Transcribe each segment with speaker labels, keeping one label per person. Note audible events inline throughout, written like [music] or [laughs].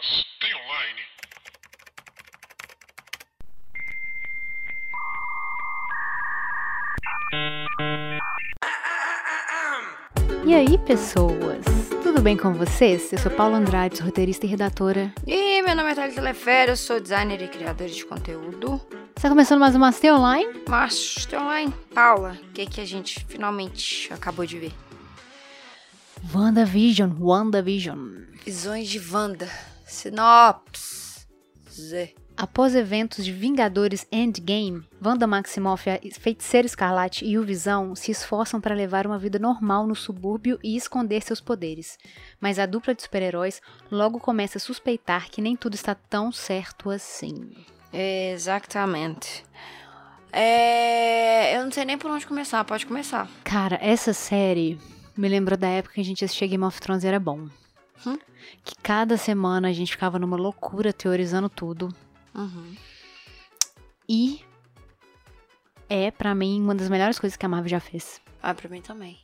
Speaker 1: Mas tem online?
Speaker 2: E aí, pessoas? Tudo bem com vocês? Eu sou Paula Andrade, roteirista e redatora.
Speaker 3: E meu nome é Thalita Telefero, eu sou designer e criadora de conteúdo.
Speaker 2: Está começando mais uma Stay Online?
Speaker 3: Mas tem online. Paula, o que, que a gente finalmente acabou de ver?
Speaker 2: WandaVision, WandaVision.
Speaker 3: Visões de Wanda. Sinopse. Z.
Speaker 2: Após eventos de Vingadores Endgame, Wanda Maximoff, a Feiticeira Escarlate e o Visão se esforçam para levar uma vida normal no subúrbio e esconder seus poderes. Mas a dupla de super-heróis logo começa a suspeitar que nem tudo está tão certo assim.
Speaker 3: Exatamente. É... Eu não sei nem por onde começar, pode começar.
Speaker 2: Cara, essa série me lembrou da época que a gente assistia Game of Thrones e era bom.
Speaker 3: Hum?
Speaker 2: Que cada semana a gente ficava numa loucura teorizando tudo.
Speaker 3: Uhum.
Speaker 2: E é, pra mim, uma das melhores coisas que a Marvel já fez.
Speaker 3: Ah, pra mim também.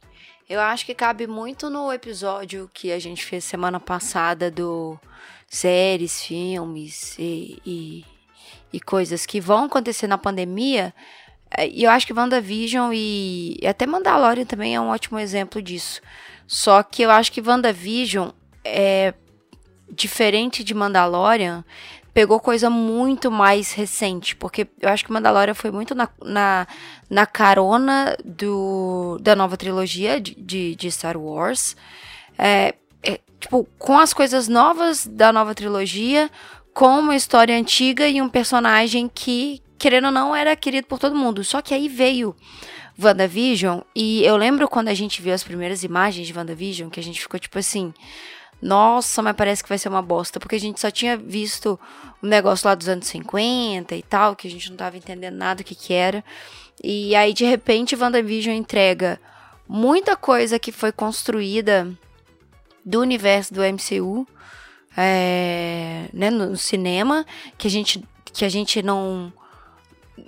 Speaker 3: Eu acho que cabe muito no episódio que a gente fez semana passada do séries, filmes e, e, e coisas que vão acontecer na pandemia. É, E eu acho que WandaVision e, e até Mandalorian também é um ótimo exemplo disso. Só que eu acho que WandaVision é diferente de Mandalorian, pegou coisa muito mais recente, porque eu acho que Mandalorian foi muito na, na, na carona do, da nova trilogia de, de, de Star Wars. É, é, tipo, com as coisas novas da nova trilogia, com uma história antiga e um personagem que, querendo ou não, era querido por todo mundo. Só que aí veio WandaVision, e eu lembro quando a gente viu as primeiras imagens de WandaVision, que a gente ficou tipo assim. Nossa, mas parece que vai ser uma bosta, porque a gente só tinha visto um negócio lá dos anos 50 e tal, que a gente não tava entendendo nada o que que era. E aí, de repente, WandaVision entrega muita coisa que foi construída do universo do MCU, é, né, no cinema, que a gente, que a gente não,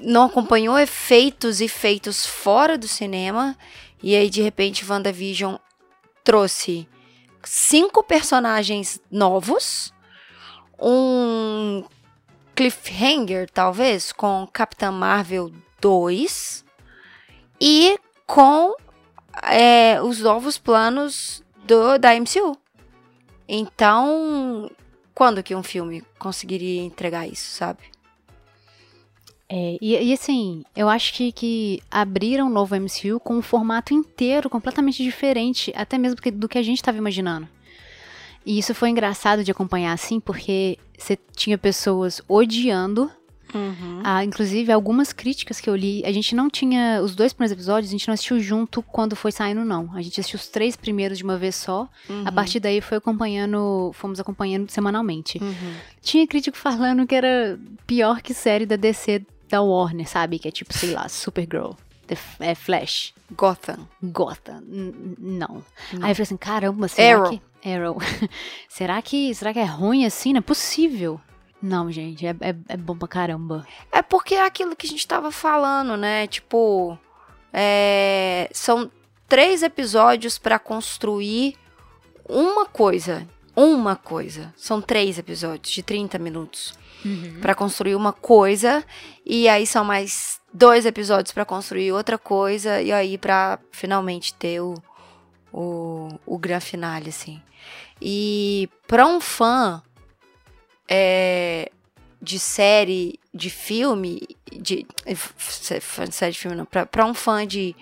Speaker 3: não acompanhou efeitos e feitos fora do cinema. E aí, de repente, WandaVision trouxe cinco personagens novos, um cliffhanger, talvez, com Capitã Marvel 2 e com é, os novos planos do, da MCU. Então, quando que um filme conseguiria entregar isso, sabe?
Speaker 2: É, e, e assim, eu acho que, que abriram o novo MCU com um formato inteiro completamente diferente, até mesmo do que, do que a gente estava imaginando. E isso foi engraçado de acompanhar assim, porque você tinha pessoas odiando. Ah, inclusive, algumas críticas que eu li, a gente não tinha. Os dois primeiros episódios, a gente não assistiu junto quando foi saindo, não. A gente assistiu os três primeiros de uma vez só. A partir daí foi acompanhando. Fomos acompanhando semanalmente. Tinha crítico falando que era pior que série da DC da Warner, sabe? Que é tipo, sei lá, Supergirl. The é Flash.
Speaker 3: Gotham.
Speaker 2: Gotham. N- Não. Aí eu falei assim, caramba, será
Speaker 3: Arrow.
Speaker 2: que. Arrow. [laughs] será que. Será que é ruim assim? Não é possível. Não, gente, é, é, é bom pra caramba.
Speaker 3: É porque é aquilo que a gente tava falando, né? Tipo, é, são três episódios pra construir uma coisa. Uma coisa. São três episódios de 30 minutos Pra construir uma coisa. E aí são mais dois episódios pra construir outra coisa. E aí pra finalmente ter o, o, o grande finale, assim. E pra um fã é, de série, de filme, de f- f- série de filme não, pra, pra um fã de,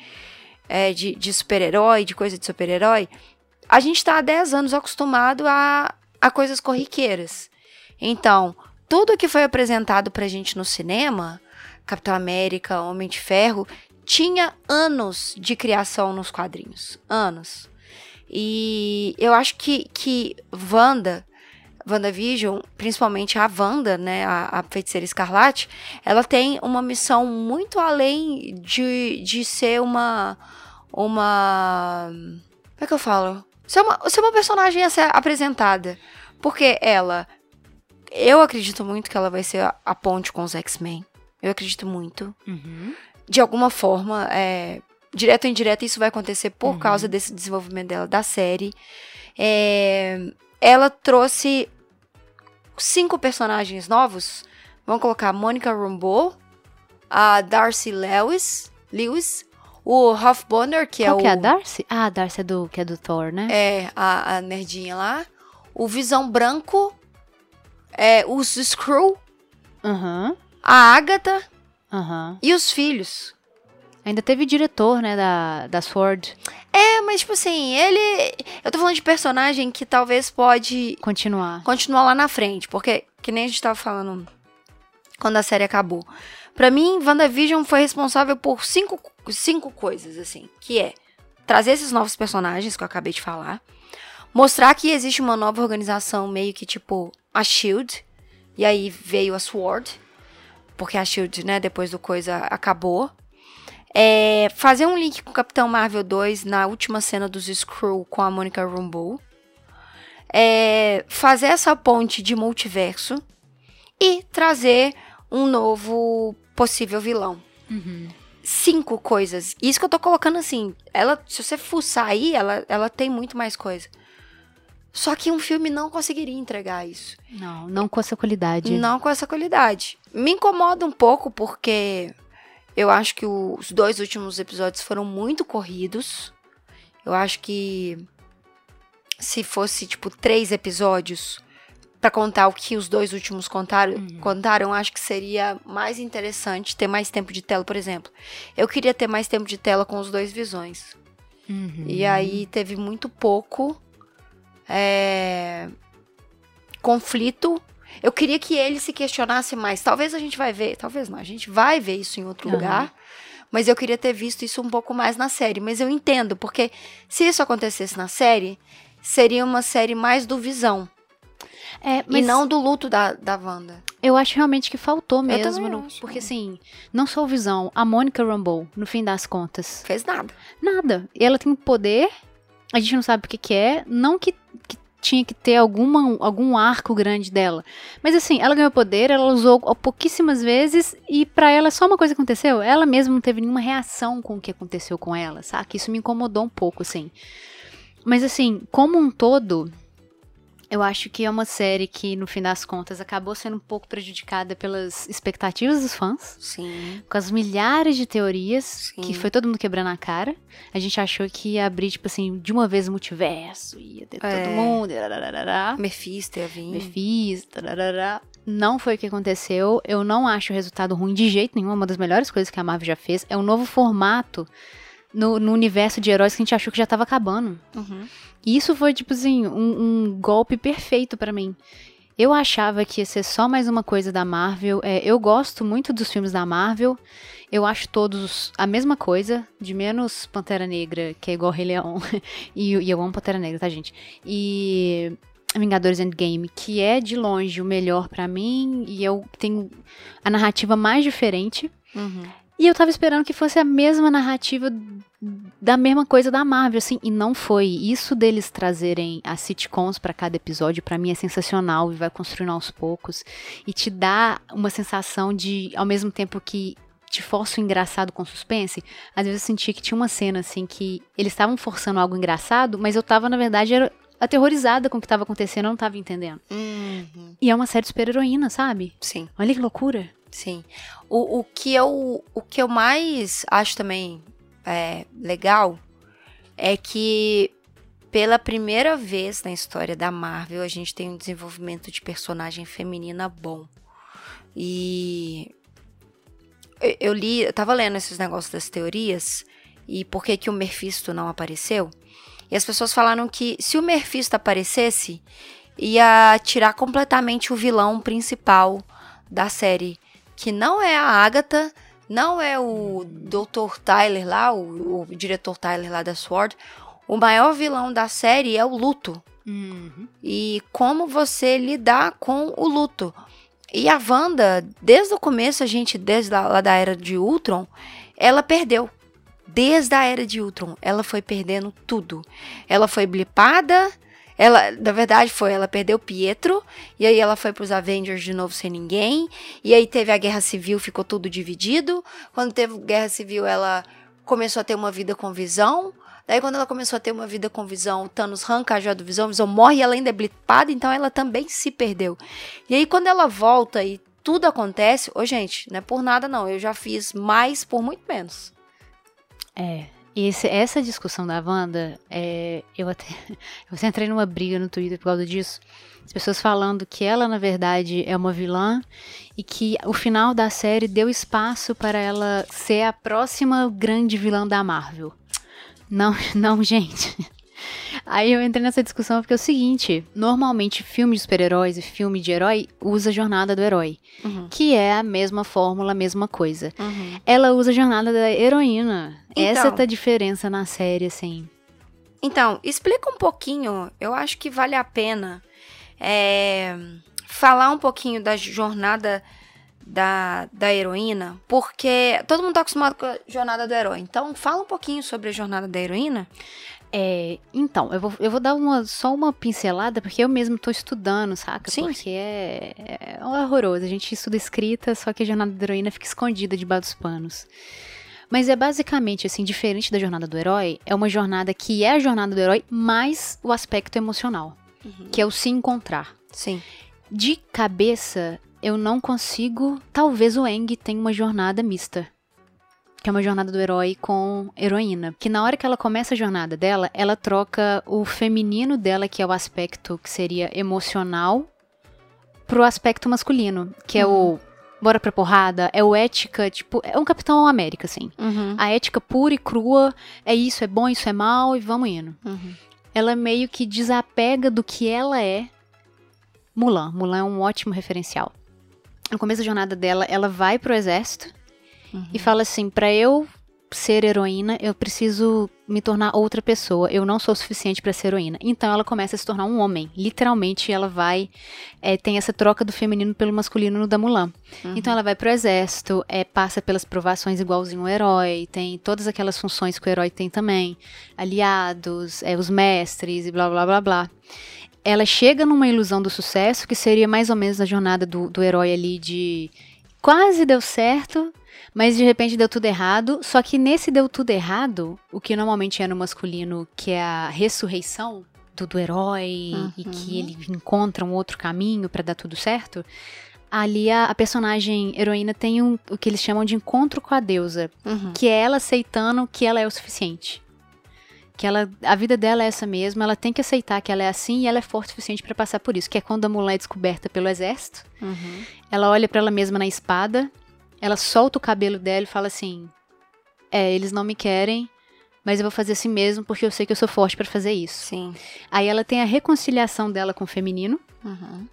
Speaker 3: é, de, de super-herói, de coisa de super-herói, a gente tá há 10 anos acostumado a, a coisas corriqueiras. Então, tudo que foi apresentado pra gente no cinema, Capitão América, Homem de Ferro, tinha anos de criação nos quadrinhos. Anos. E eu acho que, que Wanda, WandaVision, principalmente a Wanda, né, a, a feiticeira escarlate, ela tem uma missão muito além de, de ser uma. Uma. Como é que eu falo? Ser uma, ser uma personagem a ser apresentada. Porque ela. Eu acredito muito que ela vai ser a, a ponte com os X-Men. Eu acredito muito de alguma forma, é, direto ou indireto, isso vai acontecer por causa desse desenvolvimento dela da série. É, ela trouxe cinco personagens novos. Vamos colocar a Monica Rambeau, a Darcy Lewis, Lewis o Ralph Bonner, que
Speaker 2: Qual
Speaker 3: é o...
Speaker 2: que é a Darcy? Ah, a Darcy é do, que é do Thor, né?
Speaker 3: É, a, a nerdinha lá. O Visão Branco, é, os Skrull,
Speaker 2: Aham,
Speaker 3: a Agatha
Speaker 2: aham.
Speaker 3: e os filhos.
Speaker 2: Ainda teve diretor, né, da, da Sword.
Speaker 3: É, mas tipo assim, ele... Eu tô falando de personagem que talvez pode
Speaker 2: Continuar.
Speaker 3: continuar lá na frente, porque, que nem a gente tava falando quando a série acabou. Pra mim, WandaVision foi responsável por cinco, cinco coisas, assim, que é trazer esses novos personagens que eu acabei de falar, mostrar que existe uma nova organização meio que tipo a SHIELD, e aí veio a SWORD, porque a SHIELD, né, depois do coisa acabou. É, fazer um link com o Capitão Marvel 2 na última cena dos Skrull com a Monica Rambeau. É, fazer essa ponte de multiverso e trazer um novo possível vilão. Cinco coisas. Isso que eu tô colocando assim. Ela, se você fuçar aí, ela, ela tem muito mais coisa. Só que um filme não conseguiria entregar isso.
Speaker 2: Não, não com essa qualidade.
Speaker 3: Não com essa qualidade. Me incomoda um pouco porque eu acho que os dois últimos episódios foram muito corridos. Eu acho que se fosse tipo três episódios pra contar o que os dois últimos contaram, contaram, eu acho que seria mais interessante ter mais tempo de tela, por exemplo. Eu queria ter mais tempo de tela com os dois visões.
Speaker 2: Uhum.
Speaker 3: E aí teve muito pouco é, conflito. Eu queria que ele se questionasse mais. Talvez a gente vai ver, talvez não, a gente vai ver isso em outro
Speaker 2: Aham.
Speaker 3: lugar. Mas eu queria ter visto isso um pouco mais na série. Mas eu entendo, porque se isso acontecesse na série, seria uma série mais do Visão.
Speaker 2: É,
Speaker 3: E
Speaker 2: mas
Speaker 3: não do luto da, da Wanda.
Speaker 2: eu acho realmente que faltou mesmo. no-
Speaker 3: acho.
Speaker 2: porque assim, não só o Visão, a Monica Rambeau, no fim das contas,
Speaker 3: Fez nada.
Speaker 2: nada. E ela tem um poder, a gente não sabe o que que é, não que, que tinha que ter alguma, algum arco grande dela. Mas assim, ela ganhou poder, ela usou pouquíssimas vezes e pra ela só uma coisa aconteceu. Ela mesma não teve nenhuma reação com o que aconteceu com ela, saca? Isso me incomodou um pouco, assim. Mas assim, como um todo, eu acho que é uma série que, no fim das contas, acabou sendo um pouco prejudicada pelas expectativas dos fãs
Speaker 3: Sim.
Speaker 2: com as milhares de teorias
Speaker 3: Sim.
Speaker 2: que foi todo mundo quebrando a cara. A gente achou que ia abrir, tipo assim, de uma vez o multiverso, ia ter
Speaker 3: É.
Speaker 2: todo mundo, rararará,
Speaker 3: Mephisto ia vir.
Speaker 2: Mephisto, tararará. Não foi o que aconteceu. Eu não acho o resultado ruim de jeito nenhum. É uma das melhores coisas que a Marvel já fez. É um novo formato no, no universo de heróis que a gente achou que já tava acabando.
Speaker 3: Uhum.
Speaker 2: E isso foi, tipo assim, um, um golpe perfeito pra mim. Eu achava que ia ser só mais uma coisa da Marvel. É, eu gosto muito dos filmes da Marvel. Eu acho todos a mesma coisa, de menos Pantera Negra, que é igual Rei Leão. [laughs] e, e eu amo Pantera Negra, tá, gente? E Vingadores Endgame, que é de longe o melhor pra mim. E eu tenho a narrativa mais diferente.
Speaker 3: Uhum.
Speaker 2: E eu tava esperando que fosse a mesma narrativa da mesma coisa da Marvel, assim, e não foi. Isso deles trazerem as sitcoms pra cada episódio, pra mim é sensacional e vai construindo aos poucos e te dá uma sensação de, ao mesmo tempo que te força o engraçado com suspense, às vezes eu sentia que tinha uma cena assim que eles estavam forçando algo engraçado, mas eu tava na verdade era aterrorizada com o que tava acontecendo, eu não tava entendendo.
Speaker 3: Uhum.
Speaker 2: E é uma série de super-heroína, sabe?
Speaker 3: Sim.
Speaker 2: Olha que loucura.
Speaker 3: Sim. O, o, que eu, o que eu mais acho também é, legal é que pela primeira vez na história da Marvel a gente tem um desenvolvimento de personagem feminina bom. E eu, li, eu tava lendo esses negócios das teorias e por que que o Mephisto não apareceu. E as pessoas falaram que se o Mephisto aparecesse, ia tirar completamente o vilão principal da série, que não é a Agatha, não é o Dr. Tyler lá, o, o diretor Tyler lá da SWORD. O maior vilão da série é o luto. E como você lidar com o luto. E a Wanda, desde o começo, a gente, desde lá, lá da era de Ultron, ela perdeu. Desde a era de Ultron, ela foi perdendo tudo. Ela foi blipada, ela, na verdade, foi, ela perdeu Pietro, e aí ela foi pros Avengers de novo sem ninguém, e aí teve a Guerra Civil, ficou tudo dividido. Quando teve Guerra Civil, ela começou a ter uma vida com visão. Daí quando ela começou a ter uma vida com Visão, o Thanos arranca a joia do Visão, Visão morre e ela ainda é blipada, então ela também se perdeu. E aí quando ela volta e tudo acontece, ô gente, não é por nada não, eu já fiz mais por muito menos.
Speaker 2: É, e esse, essa discussão da Wanda, é, eu, até, [laughs] eu até entrei numa briga no Twitter por causa disso. As pessoas falando que ela, na verdade, é uma vilã e que o final da série deu espaço para ela ser a próxima grande vilã da Marvel. Não, [laughs] não, gente. Aí eu entrei nessa discussão porque é o seguinte: normalmente filme de super-heróis e filme de herói usa a jornada do herói, uhum. que é a mesma fórmula, a mesma coisa. Uhum. Ela usa a jornada da heroína. Então, Essa tá a diferença na série, assim.
Speaker 3: Então, explica um pouquinho. Eu acho que vale a pena é, falar um pouquinho da jornada da, da heroína, porque todo mundo tá acostumado com a jornada do herói. Então, fala um pouquinho sobre a jornada da heroína.
Speaker 2: É, então, eu vou, eu vou dar uma, só uma pincelada, porque eu mesmo tô estudando, saca? Sim. Porque é, é horroroso. A gente estuda escrita, só que a jornada da heroína fica escondida debaixo dos panos. Mas é basicamente, assim, diferente da jornada do herói, é uma jornada que é a jornada do herói mais o aspecto emocional, uhum. que é o se encontrar.
Speaker 3: Sim.
Speaker 2: De cabeça, eu não consigo. Talvez o Eng tenha uma jornada mista que é uma jornada do herói com heroína. Que na hora que ela começa a jornada dela, ela troca o feminino dela, que é o aspecto que seria emocional, pro aspecto masculino, que é o uhum. bora pra porrada, é o ética, tipo, é um Capitão América, assim. Uhum. A ética pura e crua, é isso, é bom, isso é mal, e vamos indo. Uhum. Ela meio que desapega do que ela é. Mulan. Mulan é um ótimo referencial. No começo da jornada dela, ela vai pro exército, uhum. e fala assim: para eu ser heroína, eu preciso me tornar outra pessoa. Eu não sou suficiente para ser heroína. Então ela começa a se tornar um homem. Literalmente, ela vai. É, tem essa troca do feminino pelo masculino no da Mulan. Uhum. Então ela vai pro exército, é, passa pelas provações igualzinho o herói, tem todas aquelas funções que o herói tem também. Aliados, é, os mestres e blá blá blá blá. Ela chega numa ilusão do sucesso, que seria mais ou menos a jornada do, do herói ali de quase deu certo, mas de repente deu tudo errado. Só que nesse deu tudo errado, o que normalmente é no masculino, que é a ressurreição do, do herói uhum. e que ele encontra um outro caminho para dar tudo certo. Ali a, a, personagem heroína tem um, o que eles chamam de encontro com a deusa, uhum. que é ela aceitando que ela é o suficiente que ela, a vida dela é essa mesmo, ela tem que aceitar que ela é assim e ela é forte o suficiente para passar por isso, que é quando a mulher é descoberta pelo exército. Uhum. Ela olha para ela mesma na espada ela solta o cabelo dela e fala assim: É, eles não me querem, mas eu vou fazer assim mesmo porque eu sei que eu sou forte para fazer isso.
Speaker 3: Sim.
Speaker 2: Aí ela tem a reconciliação dela com o feminino. Uhum.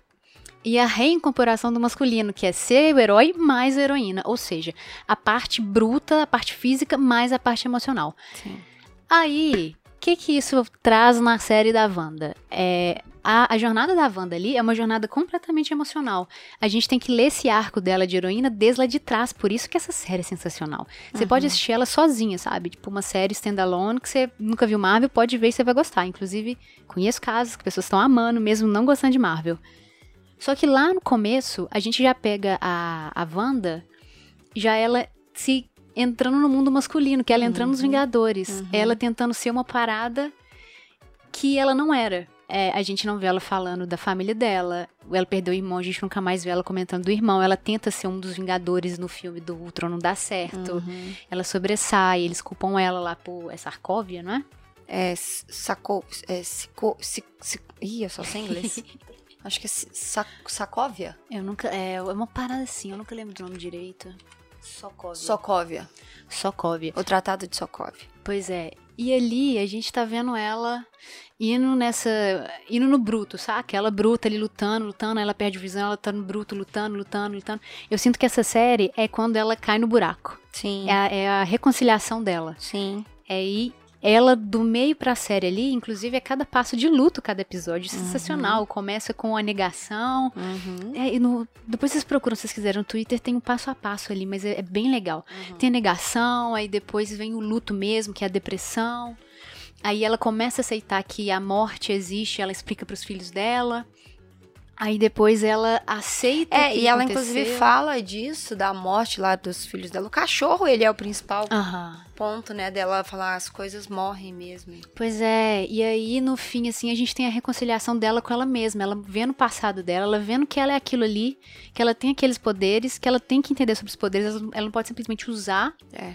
Speaker 2: E a reincorporação do masculino, que é ser o herói mais a heroína. Ou seja, a parte bruta, a parte física, mais a parte emocional. Sim. Aí, o que, que isso traz na série da Wanda? É, a, a, jornada da Wanda ali é uma jornada completamente emocional. A gente tem que ler esse arco dela de heroína desde lá de trás, por isso que essa série é sensacional. Você uhum. pode assistir ela sozinha, sabe? Tipo uma série standalone que você nunca viu Marvel, pode ver e você vai gostar. Inclusive, conheço casos que pessoas estão amando, mesmo não gostando de Marvel. Só que lá no começo, a gente já pega a, a Wanda, já ela se entrando no mundo masculino, que ela entrando uhum. nos Vingadores. Uhum. Ela tentando ser uma parada que ela não era. É, a gente não vê ela falando da família dela. Ela perdeu o irmão, a gente nunca mais vê ela comentando do irmão. Ela tenta ser um dos Vingadores no filme do Ultron, não dá certo. Uhum. Ela sobressai, eles culpam ela lá por. É Sarkovia, não é?
Speaker 3: É. Sacou. É. Sico, sic, sic, ih, eu só sei inglês. [laughs] Acho que é sac, Sacóvia?
Speaker 2: Eu nunca. É, é uma parada assim, eu nunca lembro do nome direito.
Speaker 3: Sokovia. Sokovia.
Speaker 2: Sokovia.
Speaker 3: O Tratado de Sokovia.
Speaker 2: Pois é. E ali a gente tá vendo ela indo nessa. indo no bruto, sabe? Aquela bruta ali lutando, lutando, ela perde visão, ela tá no bruto, lutando, lutando, lutando. Eu sinto que essa série é quando ela cai no buraco.
Speaker 3: Sim.
Speaker 2: É a, é a reconciliação dela.
Speaker 3: Sim.
Speaker 2: É aí ela do meio pra série ali, inclusive é cada passo de luto cada episódio, uhum. sensacional. Começa com a negação. Uhum. É, no, depois vocês procuram, se vocês quiserem, no Twitter tem um passo a passo ali, mas é, é bem legal. Uhum. Tem a negação, aí depois vem o luto mesmo, que é a depressão. Aí ela começa a aceitar que a morte existe, ela explica para os filhos dela. Aí depois ela aceita.
Speaker 3: É,
Speaker 2: que
Speaker 3: e ela
Speaker 2: aconteceu.
Speaker 3: inclusive fala disso, da morte lá dos filhos dela. O cachorro, ele é o principal
Speaker 2: Aham.
Speaker 3: ponto, né, dela falar as coisas morrem mesmo.
Speaker 2: Pois é, e aí no fim, assim, a gente tem a reconciliação dela com ela mesma, ela vendo o passado dela, ela vendo que ela é aquilo ali, que ela tem aqueles poderes, que ela tem que entender sobre os poderes, ela ela não pode simplesmente usar.
Speaker 3: É.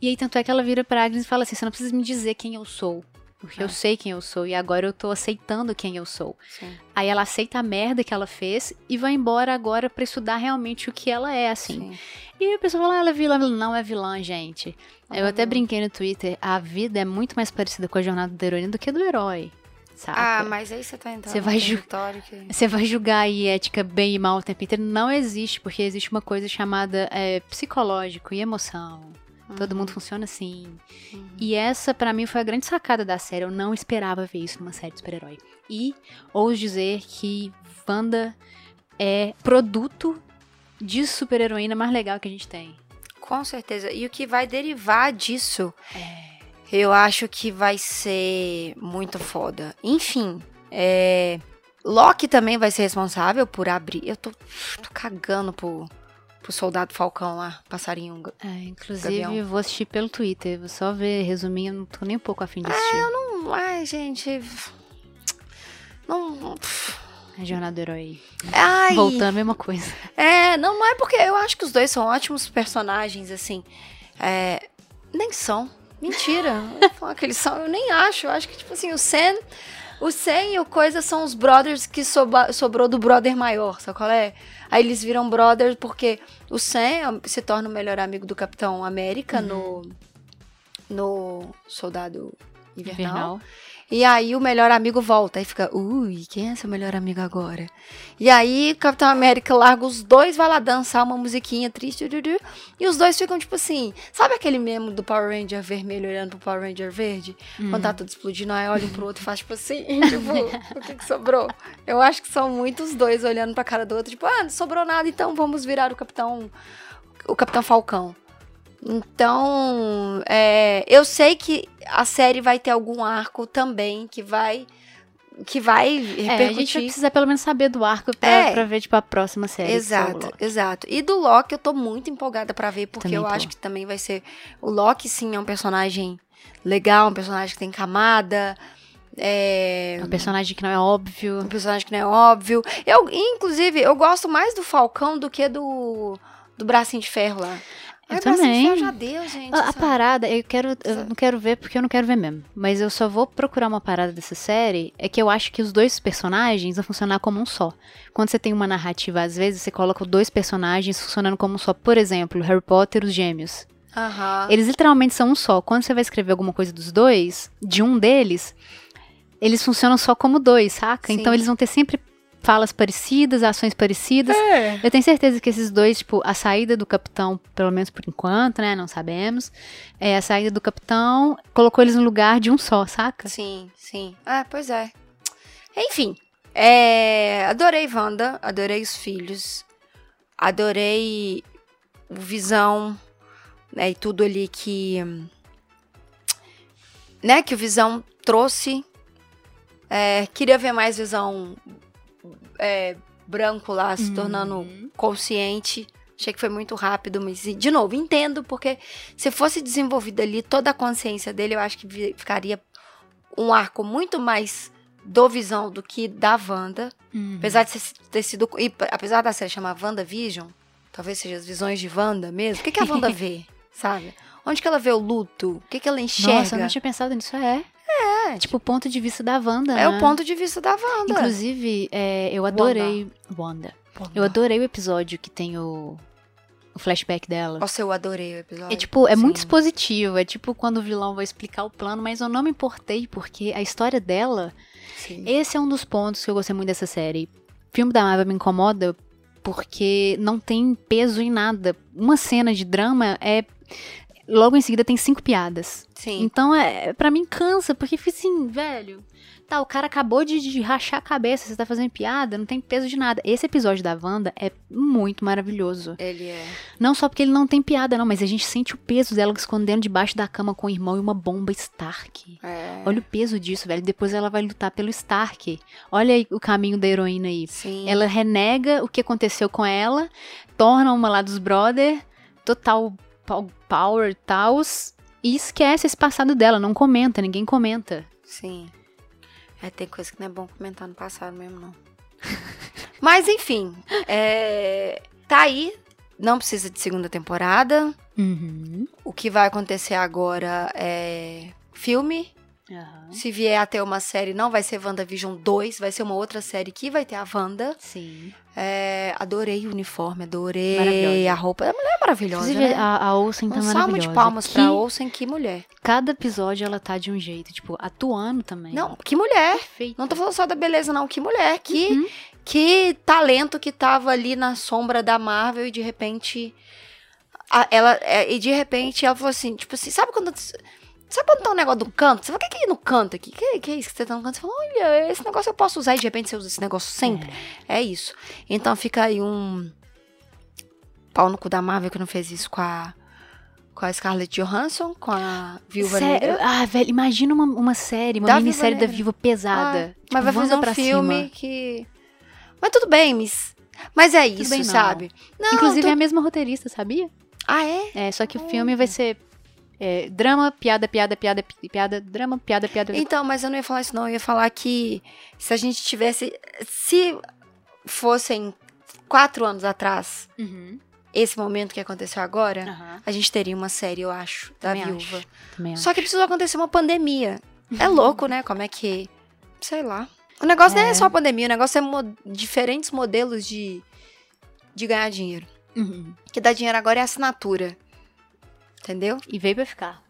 Speaker 2: E aí, tanto é que ela vira pra Agnes e fala assim: você não precisa me dizer quem eu sou. Porque
Speaker 3: É.
Speaker 2: eu sei quem eu sou e agora eu tô aceitando quem eu sou.
Speaker 3: Sim.
Speaker 2: Aí ela aceita a merda que ela fez e vai embora agora pra estudar realmente o que ela é, assim.
Speaker 3: Sim.
Speaker 2: E a pessoa fala, ah, ela é vilã. Não é vilã, gente.
Speaker 3: Não
Speaker 2: eu
Speaker 3: é
Speaker 2: até brinquei no Twitter, a vida é muito mais parecida com a jornada da heroína do que do herói. Saca?
Speaker 3: Ah, mas aí você tá entrando
Speaker 2: Você vai ju-. [laughs] Você vai julgar aí ética bem e mal o tempo inteiro? Não existe, porque existe uma coisa chamada é, psicológico e emoção. Todo mundo funciona assim.
Speaker 3: Uhum.
Speaker 2: E essa, pra mim, foi a grande sacada da série. Eu não esperava ver isso numa série de super-herói. E ouso dizer que Wanda é produto de super-heroína mais legal que a gente tem.
Speaker 3: Com certeza. E o que vai derivar disso,
Speaker 2: É.
Speaker 3: eu acho que vai ser muito foda. Enfim, é... Loki também vai ser responsável por abrir. Eu tô, tô cagando pro, pro soldado Falcão lá, passarinho.
Speaker 2: É, inclusive,
Speaker 3: Gavião.
Speaker 2: eu vou assistir pelo Twitter. Vou só ver resuminho, não tô nem um pouco afim de assistir.
Speaker 3: Não, ai, gente. Não.
Speaker 2: A jornada do herói.
Speaker 3: Ai,
Speaker 2: Voltando, a mesma coisa.
Speaker 3: É, não, não é porque eu acho que os dois são ótimos personagens, assim. É, nem são. Mentira. [laughs] Falar que eles são, eu nem acho. Eu acho que, tipo assim, o Sam. O Sam e o Coisa são os brothers que soba- sobrou do brother maior, sabe qual é? Aí eles viram brothers porque o Sam se torna o melhor amigo do Capitão América no. No Soldado Invernal.
Speaker 2: Invernal.
Speaker 3: E aí o melhor amigo volta e fica, ui, quem é seu melhor amigo agora? E aí o Capitão América larga os dois, vai lá dançar uma musiquinha triste, e os dois ficam tipo assim, sabe aquele meme do Power Ranger vermelho olhando pro Power Ranger verde? Quando tá tudo explodindo, aí olha um pro outro e faz tipo assim, [laughs] tipo, o que que sobrou? Eu acho que são muitos dois olhando pra cara do outro, tipo, ah, não sobrou nada, então vamos virar o Capitão, o Capitão Falcão. Então, é, eu sei que a série vai ter algum arco também que vai que vai
Speaker 2: É, a gente
Speaker 3: repercutir.
Speaker 2: precisar pelo menos saber do arco pra,
Speaker 3: É.
Speaker 2: pra ver, tipo, a próxima série.
Speaker 3: exato, exato. E do Loki eu tô muito empolgada pra ver porque
Speaker 2: Também
Speaker 3: eu
Speaker 2: tô.
Speaker 3: acho que também vai ser o Loki sim é um personagem legal, um personagem que tem camada, é
Speaker 2: É um personagem que não é óbvio.
Speaker 3: um personagem que não é óbvio. Eu, inclusive, eu gosto mais do Falcão do que do do bracinho de ferro lá.
Speaker 2: Eu
Speaker 3: bracinho
Speaker 2: também.
Speaker 3: já deu, gente.
Speaker 2: A, a parada, eu quero. Eu não quero ver porque eu não quero ver mesmo. Mas eu só vou procurar uma parada dessa série. É que eu acho que os dois personagens vão funcionar como um só. Quando você tem uma narrativa, às vezes você coloca dois personagens funcionando como um só. Por exemplo, Harry Potter e os Gêmeos.
Speaker 3: Aham.
Speaker 2: Eles literalmente são um só. Quando você vai escrever alguma coisa dos dois, de um deles, eles funcionam só como dois, saca?
Speaker 3: Sim.
Speaker 2: Então eles vão ter sempre falas parecidas, ações parecidas.
Speaker 3: É.
Speaker 2: Eu tenho certeza que esses dois, tipo, a saída do capitão, pelo menos por enquanto, né? Não sabemos. É, a saída do capitão colocou eles no lugar de um só, saca?
Speaker 3: Sim, sim. Ah, pois é. Enfim, é, adorei Wanda, adorei os filhos, adorei o Visão, né, e tudo ali que, né, que o Visão trouxe. É, queria ver mais Visão é, branco lá, se tornando consciente. Achei que foi muito rápido, mas, de novo, entendo, porque se fosse desenvolvida ali toda a consciência dele, eu acho que ficaria um arco muito mais do Visão do que da Wanda.
Speaker 2: Uhum.
Speaker 3: Apesar de ser- ter sido. E, apesar da série chamar Wanda Vision, talvez seja as visões de Wanda mesmo. O que, que a Wanda [laughs] vê? Sabe? Onde que ela vê o luto? O que, que ela enxerga?
Speaker 2: Nossa, eu não tinha pensado nisso. É.
Speaker 3: É,
Speaker 2: Tipo, o ponto de vista da Wanda.
Speaker 3: é
Speaker 2: né?
Speaker 3: o ponto de vista da Wanda.
Speaker 2: Inclusive, é, eu adorei. Wanda. Eu adorei o episódio que tem o, o flashback dela.
Speaker 3: Nossa, eu adorei o episódio.
Speaker 2: É tipo, é muito
Speaker 3: Sim.
Speaker 2: expositivo. É tipo quando o vilão vai explicar o plano, mas eu não me importei porque a história dela.
Speaker 3: Sim.
Speaker 2: Esse é um dos pontos que eu gostei muito dessa série. O filme da Marvel me incomoda porque não tem peso em nada. Uma cena de drama é logo em seguida tem cinco piadas.
Speaker 3: Sim.
Speaker 2: Então, é, para mim cansa, porque fica assim, velho. Tá, o cara acabou de, de, rachar a cabeça, você tá fazendo piada, não tem peso de nada. Esse episódio da Wanda é muito maravilhoso.
Speaker 3: Ele é.
Speaker 2: Não só porque ele não tem piada, não, mas a gente sente o peso dela escondendo debaixo da cama com o irmão e uma bomba Stark.
Speaker 3: É.
Speaker 2: Olha o peso disso, velho. Depois ela vai lutar pelo Stark. Olha aí o caminho da heroína aí.
Speaker 3: Sim.
Speaker 2: Ela renega o que aconteceu com ela, torna uma lá dos brother, total power, tals, e esquece esse passado dela, não comenta, ninguém comenta.
Speaker 3: Sim. É, tem coisa que não é bom comentar no passado mesmo, não. [laughs] Mas, enfim. É, tá aí. Não precisa de segunda temporada.
Speaker 2: Uhum.
Speaker 3: O que vai acontecer agora é filme.
Speaker 2: Uhum.
Speaker 3: Se vier a ter uma série, não vai ser WandaVision 2, vai ser uma outra série que vai ter a Wanda.
Speaker 2: Sim.
Speaker 3: É, adorei o uniforme, adorei a roupa. A mulher é maravilhosa,
Speaker 2: Inclusive,
Speaker 3: né?
Speaker 2: a, a Olsen tá
Speaker 3: Um salmo
Speaker 2: maravilhosa.
Speaker 3: de palmas
Speaker 2: que
Speaker 3: pra Olsen, que mulher.
Speaker 2: Cada episódio ela tá de um jeito, tipo, atuando também.
Speaker 3: Não, que mulher.
Speaker 2: Perfeito.
Speaker 3: Não tô falando só da beleza, não. Que mulher. Que,
Speaker 2: Uhum.
Speaker 3: que talento que tava ali na sombra da Marvel e de repente. a- ela, é, e de repente ela falou assim: tipo assim, sabe quando. Sabe quando tá um negócio do canto? Você fala, o que, que é no canto aqui? O que, que é isso que você tá no canto? Você fala, olha, esse negócio eu posso usar e de repente você usa esse negócio sempre. É, isso. Então fica aí um. Pau no cu da Marvel que não fez isso com a. Com a Scarlett Johansson, com a Viúva
Speaker 2: Sério?
Speaker 3: Negra.
Speaker 2: Ah, velho, imagina uma, uma série, uma
Speaker 3: Da
Speaker 2: minissérie
Speaker 3: Viúva
Speaker 2: da. Viva pesada.
Speaker 3: Ah, mas vai
Speaker 2: tipo,
Speaker 3: fazer um filme
Speaker 2: cima.
Speaker 3: que. Mas tudo bem, Miss. Mas é isso,
Speaker 2: bem, não.
Speaker 3: sabe? Não,
Speaker 2: Inclusive
Speaker 3: tu-
Speaker 2: é a mesma roteirista, sabia?
Speaker 3: Ah, é?
Speaker 2: É, só que o filme vai ser é, drama, piada, piada, piada, pi- piada, drama, piada, piada.
Speaker 3: Então, mas eu não ia falar isso, não. Eu ia falar que se a gente tivesse. Se fossem quatro anos atrás,
Speaker 2: Uhum.
Speaker 3: esse momento que aconteceu agora,
Speaker 2: Aham.
Speaker 3: a gente teria uma série, eu acho, da
Speaker 2: Também
Speaker 3: viúva.
Speaker 2: acho. Também acho.
Speaker 3: Só que precisou acontecer uma pandemia. É [laughs] louco, né? Como é que. Sei lá. O negócio não é
Speaker 2: É.
Speaker 3: só a pandemia, o negócio é mo- diferentes modelos de, de ganhar dinheiro.
Speaker 2: Uhum.
Speaker 3: Que dá dinheiro agora é assinatura. Entendeu?
Speaker 2: E veio pra ficar.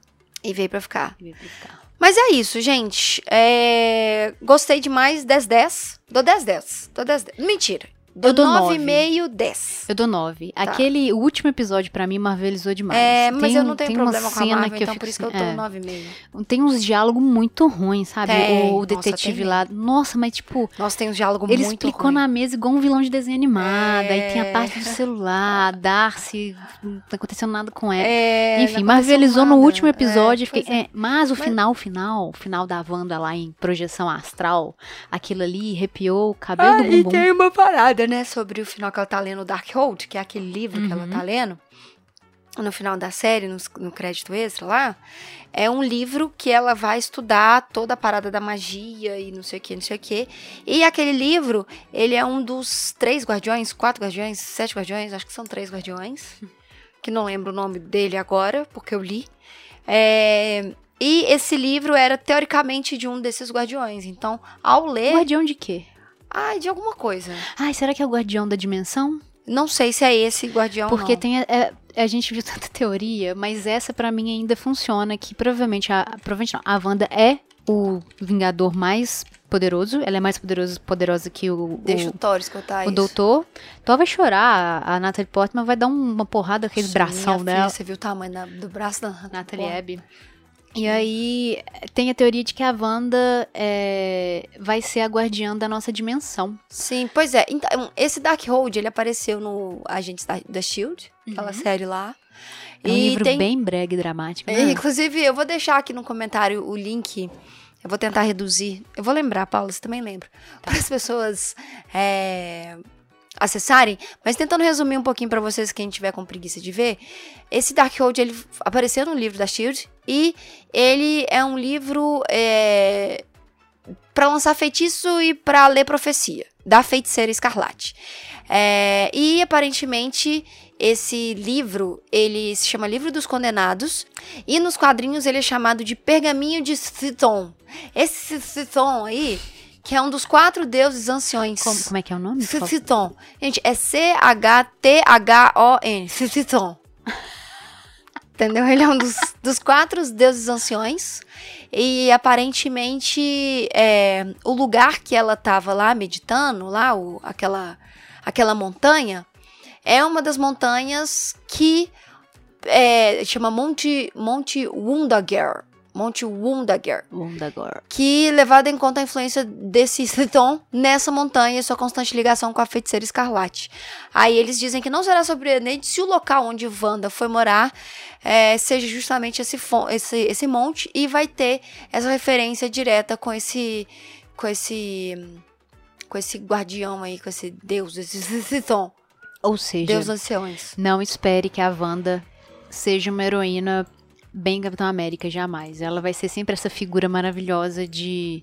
Speaker 3: E veio pra ficar.
Speaker 2: E veio pra ficar.
Speaker 3: Mas é isso, gente. É, Gostei demais. 10-10. Dou 10-10. Dou 10-10. Mentira.
Speaker 2: Eu dou
Speaker 3: 9,5, 10.
Speaker 2: Eu dou nove. Aquele o último episódio pra mim marvelizou demais.
Speaker 3: Tá. É, mas
Speaker 2: Tem
Speaker 3: eu não tenho problema com a
Speaker 2: cena
Speaker 3: Marvel,
Speaker 2: que eu
Speaker 3: então por isso que eu
Speaker 2: assim,
Speaker 3: dou
Speaker 2: é.
Speaker 3: 9,5.
Speaker 2: Tem uns diálogos muito ruins, sabe?
Speaker 3: Tem.
Speaker 2: o
Speaker 3: Nossa,
Speaker 2: detetive
Speaker 3: tem
Speaker 2: lá. Nossa, mas tipo,
Speaker 3: Nossa, tem um diálogo
Speaker 2: ele
Speaker 3: muito
Speaker 2: explicou
Speaker 3: ruim.
Speaker 2: na mesa igual um vilão de desenho animado. Aí tem
Speaker 3: É.
Speaker 2: a parte do celular, [laughs] Darcy, não tá acontecendo nada com ela.
Speaker 3: É,
Speaker 2: Enfim, marvelizou no
Speaker 3: nada.
Speaker 2: último episódio.
Speaker 3: É,
Speaker 2: fiquei-
Speaker 3: é.
Speaker 2: é, mas o
Speaker 3: Mas-
Speaker 2: final, final, o final da Wanda lá em projeção astral, aquilo ali arrepiou o cabelo
Speaker 3: Ah,
Speaker 2: do
Speaker 3: e
Speaker 2: bumbum.
Speaker 3: tem uma parada, né, sobre o final que ela tá lendo Darkhold, que é aquele livro que ela
Speaker 2: Uhum.
Speaker 3: tá lendo. No final da série, nos- no, crédito extra lá, é um livro que ela vai estudar toda a parada da magia e não sei o que, não sei o que. E aquele livro, ele é um dos três guardiões, quatro guardiões, sete guardiões, acho que são três guardiões, que não lembro o nome dele agora, porque eu li. É, e esse livro era teoricamente de um desses guardiões. Então, ao ler.
Speaker 2: Guardião de quê?
Speaker 3: Ai, de alguma coisa.
Speaker 2: Ai, será que é o guardião da dimensão?
Speaker 3: Não sei se é esse guardião.
Speaker 2: Porque
Speaker 3: não.
Speaker 2: tem a, é- a gente viu tanta teoria, mas essa pra mim ainda funciona, que provavelmente a, provavelmente não, a Wanda é o Vingador mais poderoso, ela é mais poderoso, poderosa que o,
Speaker 3: Deixa o
Speaker 2: o,
Speaker 3: Thor escutar
Speaker 2: o
Speaker 3: isso.
Speaker 2: doutor. Thor vai chorar, a, Natalie Portman vai dar um- uma porrada com aquele
Speaker 3: Nossa,
Speaker 2: bração dela.
Speaker 3: Filha, você viu o tamanho da- do braço da
Speaker 2: Natalie
Speaker 3: Porra.
Speaker 2: Abby. E aí, tem a teoria de que a Wanda é, vai ser a guardiã da nossa dimensão.
Speaker 3: Sim, pois é. Então, esse Darkhold, ele apareceu no Agentes da, da S.H.I.E.L.D., aquela série lá.
Speaker 2: É um
Speaker 3: e
Speaker 2: livro
Speaker 3: tem...
Speaker 2: bem brega e dramático. Né? [laughs]
Speaker 3: Inclusive, eu vou deixar aqui no comentário o link. Eu vou tentar reduzir. Eu vou lembrar, Paula, você também lembra. Para as pessoas é, acessarem. Mas tentando resumir um pouquinho para vocês, quem tiver com preguiça de ver. Esse Darkhold, ele apareceu no livro da S.H.I.E.L.D. E ele é um livro é, para lançar feitiço e para ler profecia. Da feiticeira escarlate. É, e aparentemente esse livro, ele se chama Livro dos Condenados, e nos quadrinhos ele é chamado de Pergaminho de Citon. Esse Citon aí, que é um dos quatro deuses anciões.
Speaker 2: Como, como é que é o nome?
Speaker 3: Citon. Gente, é C-H-T-H-O-N. Citon. [laughs] Entendeu? Ele é um dos, dos quatro deuses anciões. E aparentemente é, o lugar que ela estava lá meditando, lá, o- aquela, aquela montanha, é uma das montanhas que é, chama Monte, Monte Wundager. Monte Wundager.
Speaker 2: Wundagor.
Speaker 3: Que, levado em conta a influência desse [laughs] Triton nessa montanha e sua constante ligação com a feiticeira escarlate. Aí eles dizem que não será surpreendente se o local onde Wanda foi morar é, seja justamente esse, esse, esse monte e vai ter essa referência direta com esse. com esse. com esse guardião aí, com esse deus, esse [laughs] Triton.
Speaker 2: Ou seja,
Speaker 3: Deus anciões.
Speaker 2: não espere que a Wanda seja uma heroína bem Capitão América, jamais. Ela vai ser sempre essa figura maravilhosa de.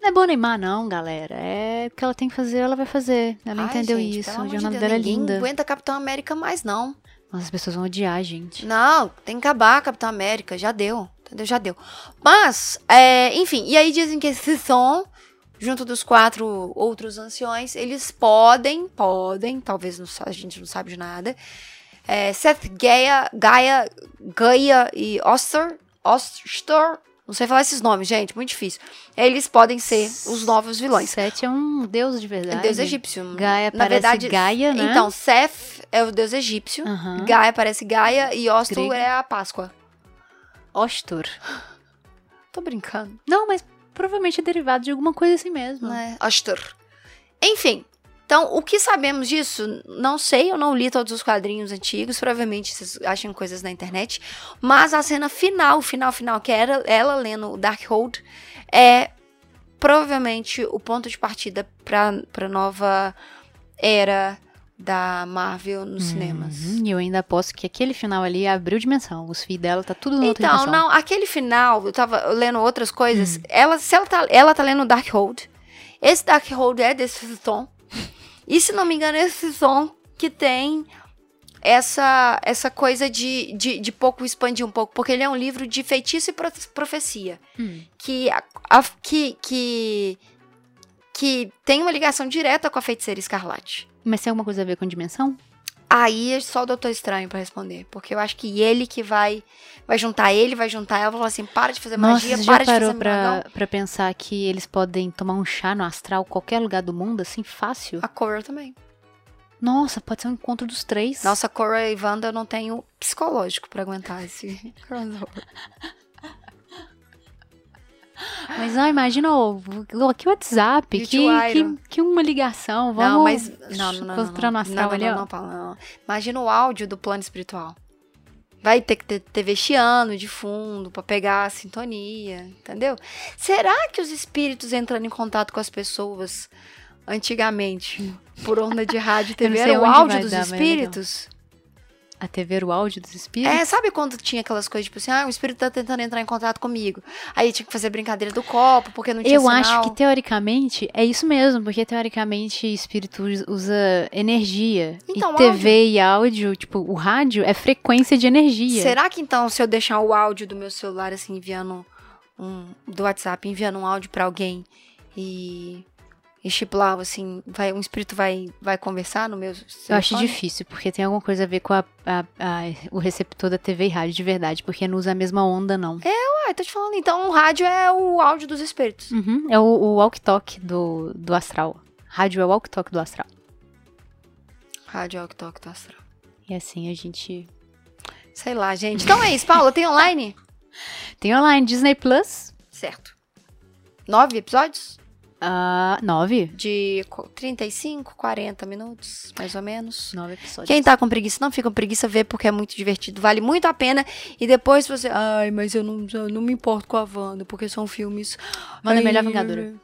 Speaker 2: Não é bom nem má, não, galera. É o que ela tem que fazer, ela vai fazer. Ela
Speaker 3: Ai,
Speaker 2: entendeu
Speaker 3: gente,
Speaker 2: isso. A
Speaker 3: amor de
Speaker 2: dela é linda.
Speaker 3: aguenta Capitão América mais, não.
Speaker 2: Nossa, as pessoas vão odiar a gente.
Speaker 3: Não, tem que acabar Capitão América, já deu, entendeu? Já deu. Mas, é, enfim, e aí dizem que esse som, junto dos quatro outros anciões, eles podem, podem, talvez não a gente não sabe de nada, é, Seth Gaia, Gaia, Gaia e Oster, Oster, não sei falar esses nomes, gente, muito difícil. Eles podem ser os novos vilões.
Speaker 2: Sete é um deus de verdade.
Speaker 3: Deus egípcio.
Speaker 2: Gaia
Speaker 3: Na
Speaker 2: parece
Speaker 3: verdade,
Speaker 2: Gaia, né?
Speaker 3: Então, Seth é o deus egípcio. Gaia parece Gaia e
Speaker 2: Grego.
Speaker 3: é a Páscoa.
Speaker 2: Ostur. [laughs]
Speaker 3: Tô brincando.
Speaker 2: Não, mas provavelmente é derivado de alguma coisa assim mesmo.
Speaker 3: né? Astur. Enfim, então o que sabemos disso? Não sei, eu não li todos os quadrinhos antigos, provavelmente vocês acham coisas na internet, mas a cena final, final, final, que era ela lendo o Darkhold, é provavelmente o ponto de partida pra, pra nova era da Marvel nos cinemas.
Speaker 2: Uhum, E eu ainda aposto que aquele final ali abriu dimensão. Os filhos dela tá tudo na outra
Speaker 3: Então, não, aquele final, eu tava lendo outras
Speaker 2: Hum.
Speaker 3: coisas. Ela, se ela tá, ela tá lendo Darkhold. Esse Darkhold é desse tom. E se não me engano, é esse tom que tem essa essa coisa de, de, de pouco expandir um pouco, porque ele é um livro de feitiço e pro- profecia,
Speaker 2: Hum.
Speaker 3: que, a- a- que, que, que tem uma ligação direta com a feiticeira escarlate.
Speaker 2: Mas tem alguma coisa a ver com dimensão?
Speaker 3: Aí é só o Doutor Estranho pra responder. Porque eu acho que ele que vai vai juntar ele, vai juntar ela, vai falar assim: para de fazer
Speaker 2: Nossa,
Speaker 3: magia,
Speaker 2: você já
Speaker 3: para de
Speaker 2: parou
Speaker 3: fazer
Speaker 2: pra,
Speaker 3: dragão.
Speaker 2: pra pensar que eles podem tomar um chá no astral qualquer lugar do mundo, assim, fácil?
Speaker 3: A Cora também.
Speaker 2: Nossa, pode ser um encontro dos três.
Speaker 3: Nossa, Cora e Wanda eu não tenho psicológico pra aguentar esse [laughs] crossover.
Speaker 2: Mas não, imagina, ó, que WhatsApp,
Speaker 3: o
Speaker 2: que, que, que uma ligação. Vamos
Speaker 3: não, mas. Não, não, não. Não, não, não,
Speaker 2: ali,
Speaker 3: não, não, fala, não. Imagina o áudio do plano espiritual. Vai ter que ter TV chiando de fundo pra pegar a sintonia, entendeu? Será que os espíritos entrando em contato com as pessoas antigamente por onda de rádio e [laughs] TV
Speaker 2: não
Speaker 3: era o áudio dos
Speaker 2: dar, é
Speaker 3: espíritos?
Speaker 2: Até ver o áudio dos espíritos.
Speaker 3: É, sabe quando tinha aquelas coisas tipo assim, ah, o espírito tá tentando entrar em contato comigo. Aí tinha que fazer brincadeira do copo, porque não tinha
Speaker 2: Eu
Speaker 3: sinal.
Speaker 2: acho que teoricamente é isso mesmo, porque teoricamente espírito us- usa energia.
Speaker 3: Então,
Speaker 2: e TV e áudio, tipo, o rádio é frequência de energia.
Speaker 3: Será que então, se eu deixar o áudio do meu celular, assim, enviando um. do WhatsApp, enviando um áudio pra alguém e. e chiplar, assim, vai, um espírito vai, vai conversar no meu telefone?
Speaker 2: Eu acho difícil, porque tem alguma coisa a ver com a- a- a- o receptor da TV e rádio de verdade, porque não usa a mesma onda, não.
Speaker 3: Ah, tô te falando, então o rádio é o áudio dos espíritos.
Speaker 2: Uhum, é o, o walk-talk do, do astral. Rádio é o walk-talk do astral.
Speaker 3: Rádio é o toca do astral.
Speaker 2: E assim a gente.
Speaker 3: Sei lá, gente. Então é isso, Paula, tem online? [laughs]
Speaker 2: Tem online Disney Plus.
Speaker 3: Certo. Nove episódios?
Speaker 2: Ah, nove?
Speaker 3: De qu- 35, 40 minutos, mais ou menos.
Speaker 2: Nove episódios.
Speaker 3: Quem tá com preguiça, não fica com preguiça, vê porque é muito divertido, vale muito a pena. E depois você. Ai, mas eu não, eu não me importo com a Wanda, porque são filmes.
Speaker 2: Wanda é
Speaker 3: Ai,
Speaker 2: melhor Vingadora.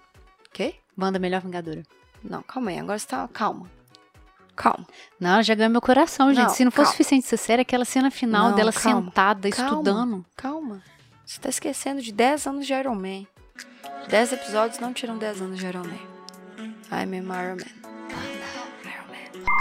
Speaker 3: Quê?
Speaker 2: Wanda melhor Vingadora.
Speaker 3: Não, calma aí, agora você tá. Calma. Calma.
Speaker 2: Não, já ganhou meu coração, gente.
Speaker 3: Não,
Speaker 2: Se não fosse
Speaker 3: calma.
Speaker 2: suficiente essa série, aquela cena final
Speaker 3: Não,
Speaker 2: dela
Speaker 3: calma.
Speaker 2: sentada,
Speaker 3: Calma.
Speaker 2: estudando.
Speaker 3: Calma. Você tá esquecendo de 10 anos de Iron Man. 10 episódios não tiram 10 anos Man. I'm a Iron Man. Iron Man.